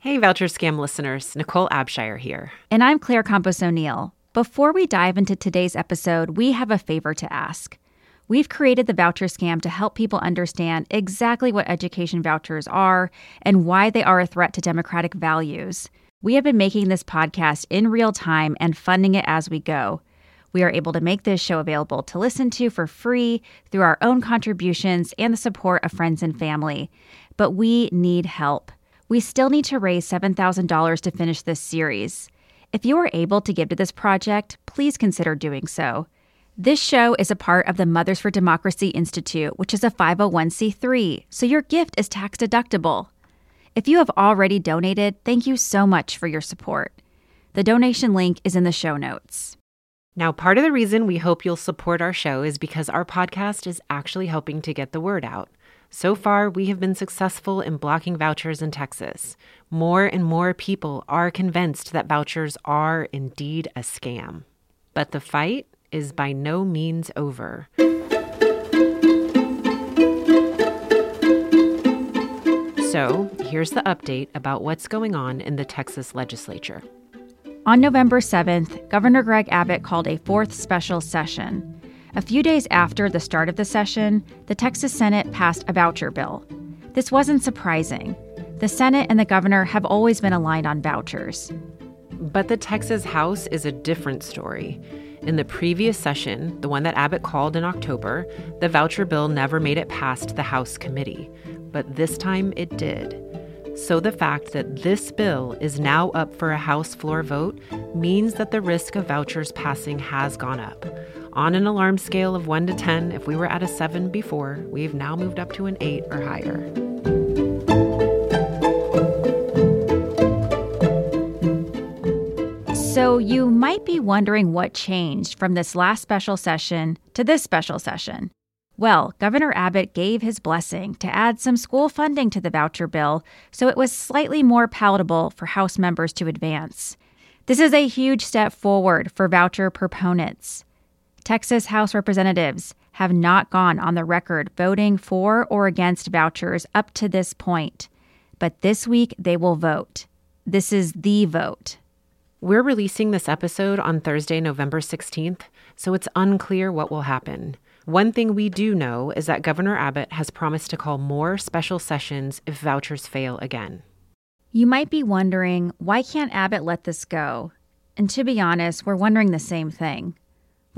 Hey, Voucher Scam listeners, Nicole Abshire here. And I'm Claire Campos O'Neill. Before we dive into today's episode, we have a favor to ask. We've created the voucher scam to help people understand exactly what education vouchers are and why they are a threat to democratic values. We have been making this podcast in real time and funding it as we go. We are able to make this show available to listen to for free through our own contributions and the support of friends and family. But we need help. We still need to raise $7,000 to finish this series. If you are able to give to this project, please consider doing so. This show is a part of the Mothers for Democracy Institute, which is a 501c3, so your gift is tax deductible. If you have already donated, thank you so much for your support. The donation link is in the show notes. Now, part of the reason we hope you'll support our show is because our podcast is actually helping to get the word out. So far, we have been successful in blocking vouchers in Texas. More and more people are convinced that vouchers are indeed a scam. But the fight is by no means over. So, here's the update about what's going on in the Texas legislature. On November 7th, Governor Greg Abbott called a fourth special session. A few days after the start of the session, the Texas Senate passed a voucher bill. This wasn't surprising. The Senate and the governor have always been aligned on vouchers. But the Texas House is a different story. In the previous session, the one that Abbott called in October, the voucher bill never made it past the House committee. But this time it did. So the fact that this bill is now up for a House floor vote means that the risk of vouchers passing has gone up. On an alarm scale of 1 to 10, if we were at a 7 before, we've now moved up to an 8 or higher. So, you might be wondering what changed from this last special session to this special session. Well, Governor Abbott gave his blessing to add some school funding to the voucher bill so it was slightly more palatable for House members to advance. This is a huge step forward for voucher proponents. Texas House representatives have not gone on the record voting for or against vouchers up to this point, but this week they will vote. This is the vote. We're releasing this episode on Thursday, November 16th, so it's unclear what will happen. One thing we do know is that Governor Abbott has promised to call more special sessions if vouchers fail again. You might be wondering why can't Abbott let this go? And to be honest, we're wondering the same thing.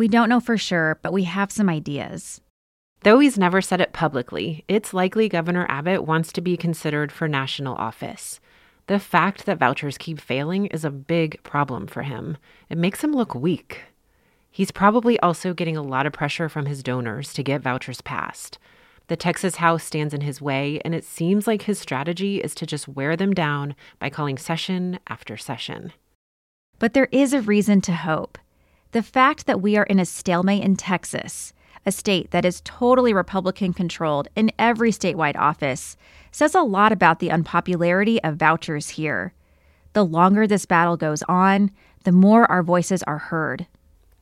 We don't know for sure, but we have some ideas. Though he's never said it publicly, it's likely Governor Abbott wants to be considered for national office. The fact that vouchers keep failing is a big problem for him. It makes him look weak. He's probably also getting a lot of pressure from his donors to get vouchers passed. The Texas House stands in his way, and it seems like his strategy is to just wear them down by calling session after session. But there is a reason to hope. The fact that we are in a stalemate in Texas, a state that is totally Republican controlled in every statewide office, says a lot about the unpopularity of vouchers here. The longer this battle goes on, the more our voices are heard.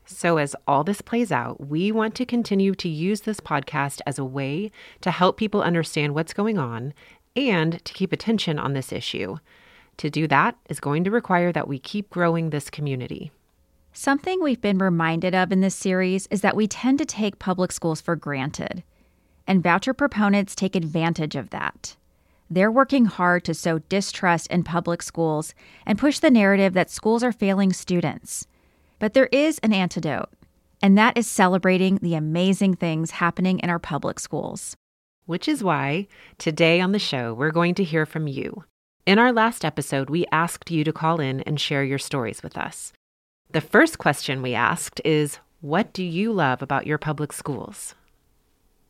So, as all this plays out, we want to continue to use this podcast as a way to help people understand what's going on and to keep attention on this issue. To do that is going to require that we keep growing this community. Something we've been reminded of in this series is that we tend to take public schools for granted, and voucher proponents take advantage of that. They're working hard to sow distrust in public schools and push the narrative that schools are failing students. But there is an antidote, and that is celebrating the amazing things happening in our public schools. Which is why today on the show, we're going to hear from you. In our last episode, we asked you to call in and share your stories with us. The first question we asked is What do you love about your public schools?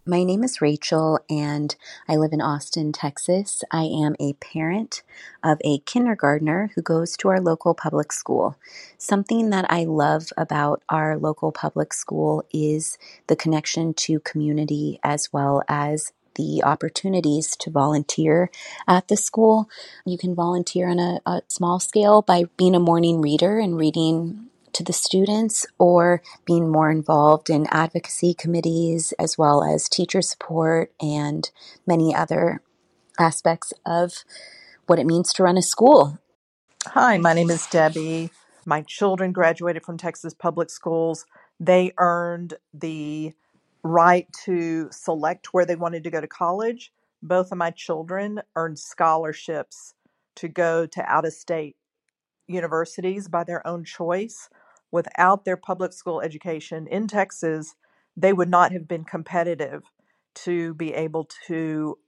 My name is Rachel, and I live in Austin, Texas. I am a parent of a kindergartner who goes to our local public school. Something that I love about our local public school is the connection to community as well as the opportunities to volunteer at the school. You can volunteer on a, a small scale by being a morning reader and reading to the students or being more involved in advocacy committees as well as teacher support and many other aspects of what it means to run a school. Hi, my name is Debbie. My children graduated from Texas public schools. They earned the right to select where they wanted to go to college. Both of my children earned scholarships to go to out of state universities by their own choice. Without their public school education in Texas, they would not have been competitive to be able to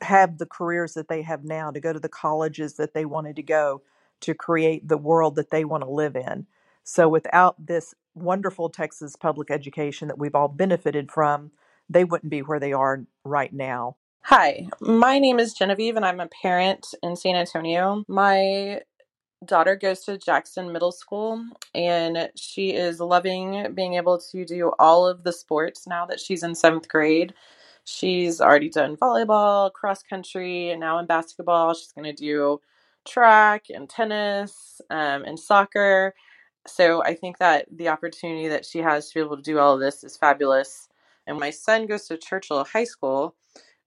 have the careers that they have now, to go to the colleges that they wanted to go, to create the world that they want to live in. So without this wonderful Texas public education that we've all benefited from, they wouldn't be where they are right now. Hi, my name is Genevieve, and I'm a parent in San Antonio. My daughter goes to Jackson Middle School, and she is loving being able to do all of the sports now that she's in seventh grade. She's already done volleyball, cross country, and now in basketball. She's going to do track and tennis um, and soccer. So I think that the opportunity that she has to be able to do all of this is fabulous. And my son goes to Churchill High School.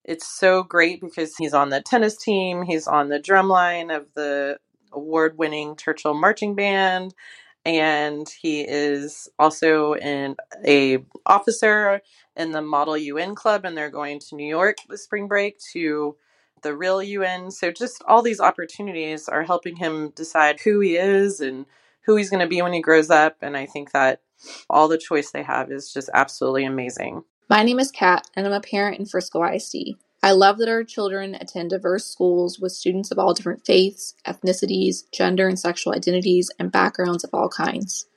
It's so great because he's on the tennis team, he's on the drum line of the award winning Churchill Marching Band, and he is also in a officer in the Model UN Club, and they're going to New York this spring break to the real UN. So just all these opportunities are helping him decide who he is and who he's going to be when he grows up. And I think that all the choice they have is just absolutely amazing. My name is Kat, and I'm a parent in Frisco ISD. I love that our children attend diverse schools with students of all different faiths, ethnicities, gender and sexual identities, and backgrounds of all kinds.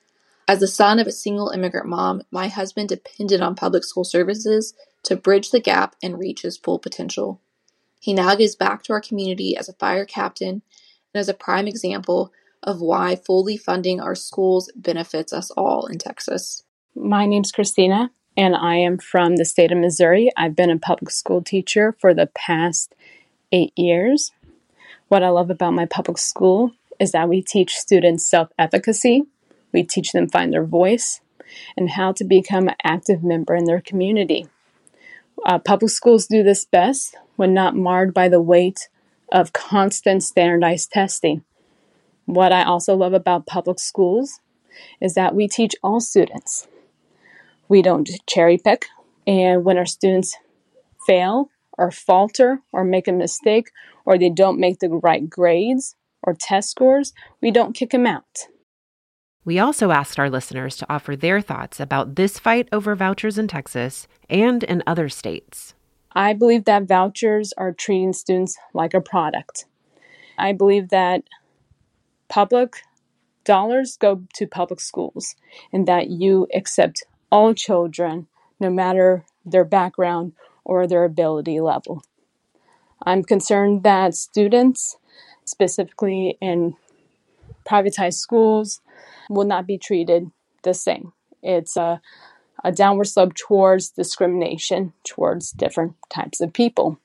As the son of a single immigrant mom, my husband depended on public school services to bridge the gap and reach his full potential. He now gives back to our community as a fire captain and as a prime example of why fully funding our schools benefits us all in Texas. My name's Christina, and I am from the state of Missouri. I've been a public school teacher for the past eight years. What I love about my public school is that we teach students self efficacy, we teach them find their voice, and how to become an active member in their community. Uh, public schools do this best when not marred by the weight of constant standardized testing. What I also love about public schools is that we teach all students we don't cherry pick. And when our students fail or falter or make a mistake or they don't make the right grades or test scores, we don't kick them out. We also asked our listeners to offer their thoughts about this fight over vouchers in Texas and in other states. I believe that vouchers are treating students like a product. I believe that public dollars go to public schools and that you accept all children, no matter their background or their ability level. I'm concerned that students, specifically in privatized schools, will not be treated the same. It's a, a downward slope towards discrimination towards different types of people.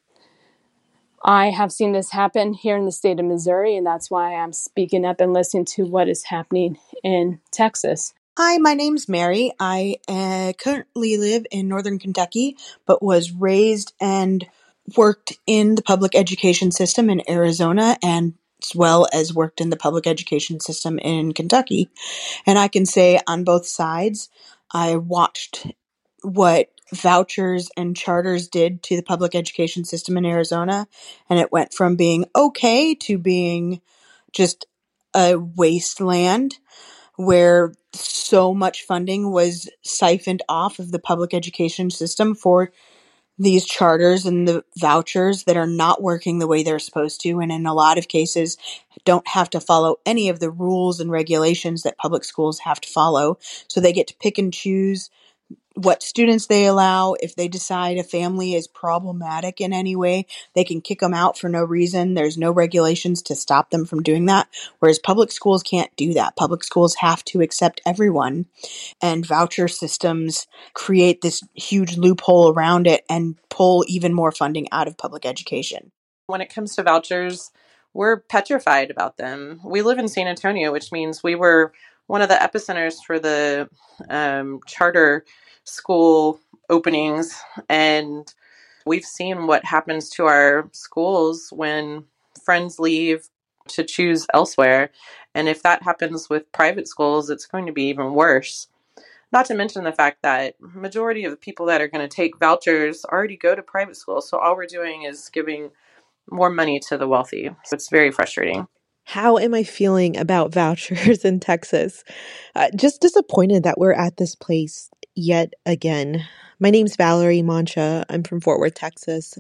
I have seen this happen here in the state of Missouri, and that's why I'm speaking up and listening to what is happening in Texas. Hi, my name's Mary. I uh, currently live in northern Kentucky, but was raised and worked in the public education system in Arizona and as well as worked in the public education system in Kentucky. And I can say on both sides, I watched what vouchers and charters did to the public education system in Arizona, and it went from being okay to being just a wasteland where so much funding was siphoned off of the public education system for these charters and the vouchers that are not working the way they're supposed to. And in a lot of cases don't have to follow any of the rules and regulations that public schools have to follow. So they get to pick and choose what students they allow. If they decide a family is problematic in any way, they can kick them out for no reason. There's no regulations to stop them from doing that. Whereas public schools can't do that. Public schools have to accept everyone. And voucher systems create this huge loophole around it and pull even more funding out of public education. When it comes to vouchers, we're petrified about them. We live in San Antonio, which means we were one of the epicenters for the um, charter school openings and we've seen what happens to our schools when friends leave to choose elsewhere. And if that happens with private schools, it's going to be even worse. Not to mention the fact that majority of the people that are going to take vouchers already go to private schools. So all we're doing is giving more money to the wealthy. So it's very frustrating. How am I feeling about vouchers in Texas? Uh, just disappointed that we're at this place yet again. My name's Valerie Mancha. I'm from Fort Worth, Texas.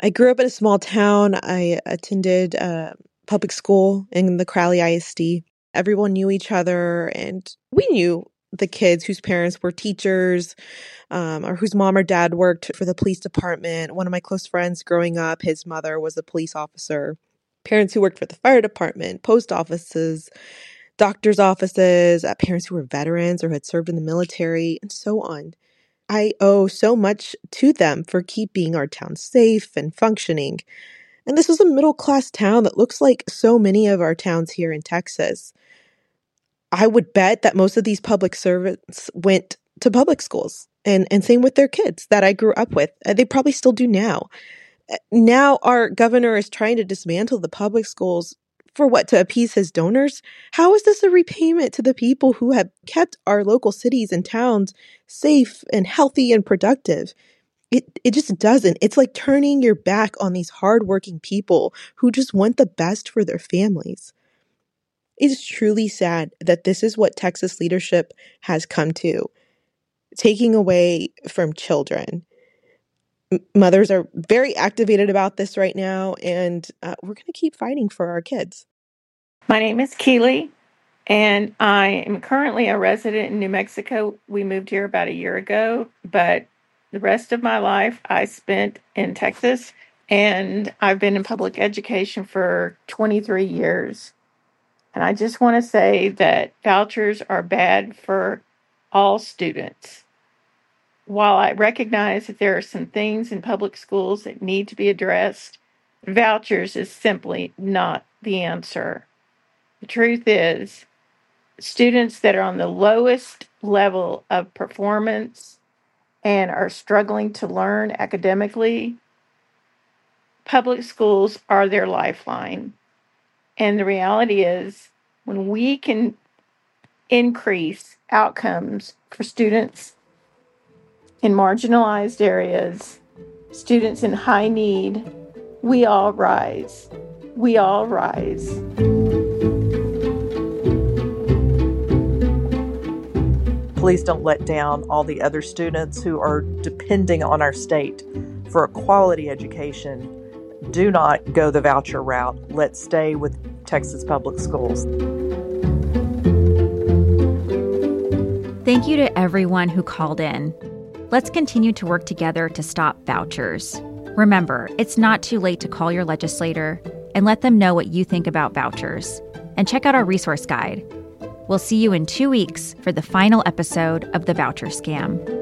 I grew up in a small town. I attended uh, public school in the Crowley ISD. Everyone knew each other, and we knew the kids whose parents were teachers um, or whose mom or dad worked for the police department. One of my close friends growing up, his mother was a police officer. Parents who worked for the fire department, post offices, doctors' offices, uh, parents who were veterans or had served in the military, and so on. I owe so much to them for keeping our town safe and functioning. And this was a middle class town that looks like so many of our towns here in Texas. I would bet that most of these public servants went to public schools and, and same with their kids that I grew up with. Uh, they probably still do now. Now our governor is trying to dismantle the public schools for what? To appease his donors? How is this a repayment to the people who have kept our local cities and towns safe and healthy and productive? It, it just doesn't. It's like turning your back on these hardworking people who just want the best for their families. It is truly sad that this is what Texas leadership has come to taking away from children. Mothers are very activated about this right now, and uh, we're going to keep fighting for our kids. My name is Keely, and I am currently a resident in New Mexico. We moved here about a year ago, but the rest of my life I spent in Texas, and I've been in public education for 23 years. And I just want to say that vouchers are bad for all students. While I recognize that there are some things in public schools that need to be addressed, vouchers is simply not the answer. The truth is, students that are on the lowest level of performance and are struggling to learn academically, public schools are their lifeline. And the reality is, when we can increase outcomes for students in marginalized areas, students in high need, we all rise. We all rise. Please don't let down all the other students who are depending on our state for a quality education. Do not go the voucher route. Let's stay with Texas public schools. Thank you to everyone who called in. Let's continue to work together to stop vouchers. Remember, it's not too late to call your legislator and let them know what you think about vouchers. And check out our resource guide. We'll see you in two weeks for the final episode of The Voucher Scam.